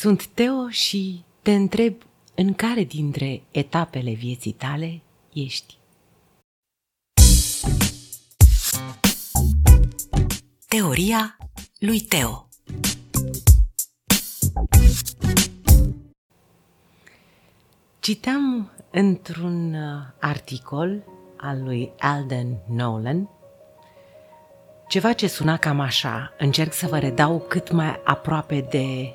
Sunt Teo și te întreb în care dintre etapele vieții tale ești. Teoria lui Teo Citeam într-un uh, articol al lui Alden Nolan ceva ce suna cam așa. Încerc să vă redau cât mai aproape de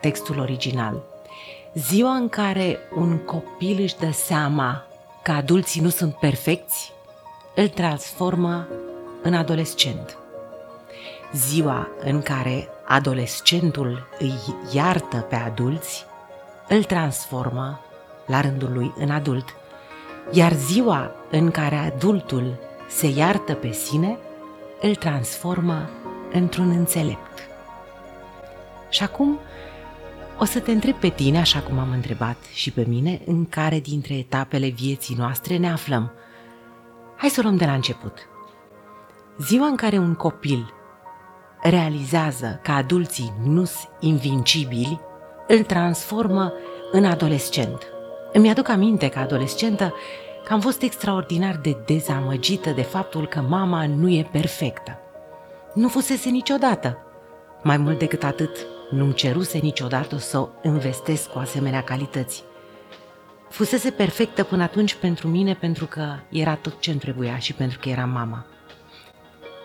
textul original. Ziua în care un copil își dă seama că adulții nu sunt perfecți, îl transformă în adolescent. Ziua în care adolescentul îi iartă pe adulți, îl transformă la rândul lui în adult. Iar ziua în care adultul se iartă pe sine, îl transformă într-un înțelept. Și acum o să te întreb pe tine, așa cum am întrebat și pe mine, în care dintre etapele vieții noastre ne aflăm. Hai să o luăm de la început. Ziua în care un copil realizează că adulții nu sunt invincibili, îl transformă în adolescent. Îmi aduc aminte că adolescentă că am fost extraordinar de dezamăgită de faptul că mama nu e perfectă. Nu fusese niciodată. Mai mult decât atât, nu-mi ceruse niciodată să o investesc cu asemenea calități. Fusese perfectă până atunci pentru mine pentru că era tot ce îmi trebuia și pentru că era mama.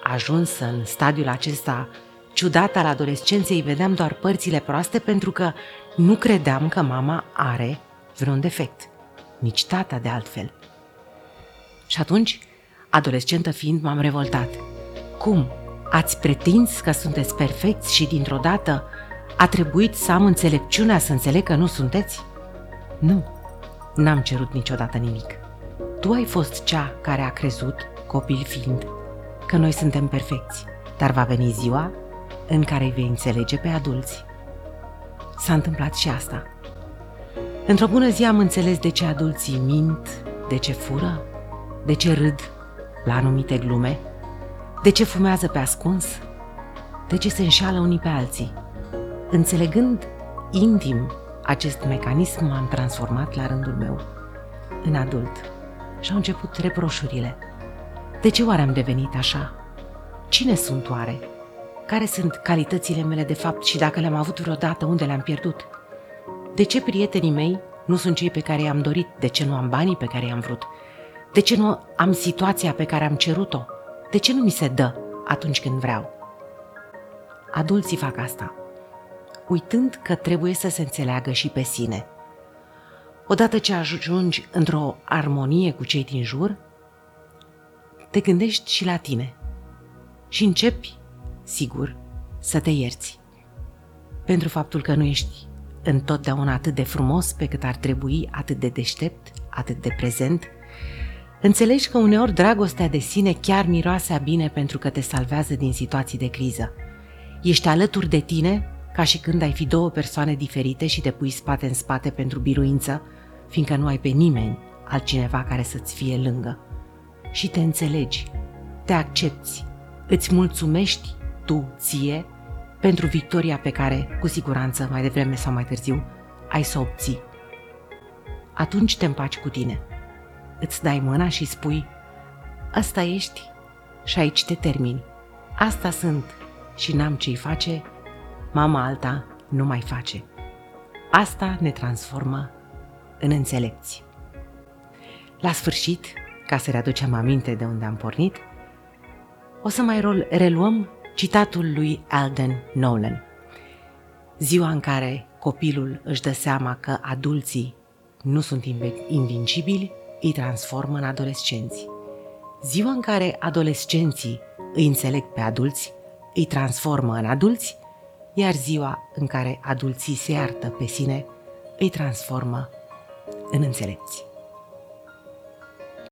Ajuns în stadiul acesta ciudat al adolescenței, vedeam doar părțile proaste pentru că nu credeam că mama are vreun defect. Nici tata de altfel. Și atunci, adolescentă fiind, m-am revoltat. Cum? Ați pretins că sunteți perfecți și dintr-o dată a trebuit să am înțelepciunea să înțeleg că nu sunteți? Nu, n-am cerut niciodată nimic. Tu ai fost cea care a crezut, copil fiind, că noi suntem perfecți, dar va veni ziua în care îi vei înțelege pe adulți. S-a întâmplat și asta. Într-o bună zi am înțeles de ce adulții mint, de ce fură, de ce râd la anumite glume, de ce fumează pe ascuns, de ce se înșală unii pe alții. Înțelegând intim acest mecanism, m-am transformat la rândul meu în adult și au început reproșurile. De ce oare am devenit așa? Cine sunt oare? Care sunt calitățile mele de fapt și dacă le-am avut vreodată, unde le-am pierdut? De ce prietenii mei nu sunt cei pe care i-am dorit? De ce nu am banii pe care i-am vrut? De ce nu am situația pe care am cerut-o? De ce nu mi se dă atunci când vreau? Adulții fac asta, uitând că trebuie să se înțeleagă și pe sine. Odată ce ajungi într-o armonie cu cei din jur, te gândești și la tine și începi, sigur, să te ierți. Pentru faptul că nu ești întotdeauna atât de frumos pe cât ar trebui, atât de deștept, atât de prezent, Înțelegi că uneori dragostea de sine chiar miroase a bine pentru că te salvează din situații de criză. Ești alături de tine ca și când ai fi două persoane diferite și te pui spate în spate pentru biruință, fiindcă nu ai pe nimeni altcineva care să-ți fie lângă. Și te înțelegi, te accepti, îți mulțumești tu ție pentru victoria pe care, cu siguranță, mai devreme sau mai târziu, ai să o obții. Atunci te împaci cu tine – îți dai mâna și spui Asta ești și aici te termini. Asta sunt și n-am ce-i face, mama alta nu mai face. Asta ne transformă în înțelepți. La sfârșit, ca să readucem aminte de unde am pornit, o să mai reluăm citatul lui Alden Nolan. Ziua în care copilul își dă seama că adulții nu sunt invincibili, îi transformă în adolescenți. Ziua în care adolescenții îi înțeleg pe adulți, îi transformă în adulți, iar ziua în care adulții se iartă pe sine, îi transformă în înțelepți.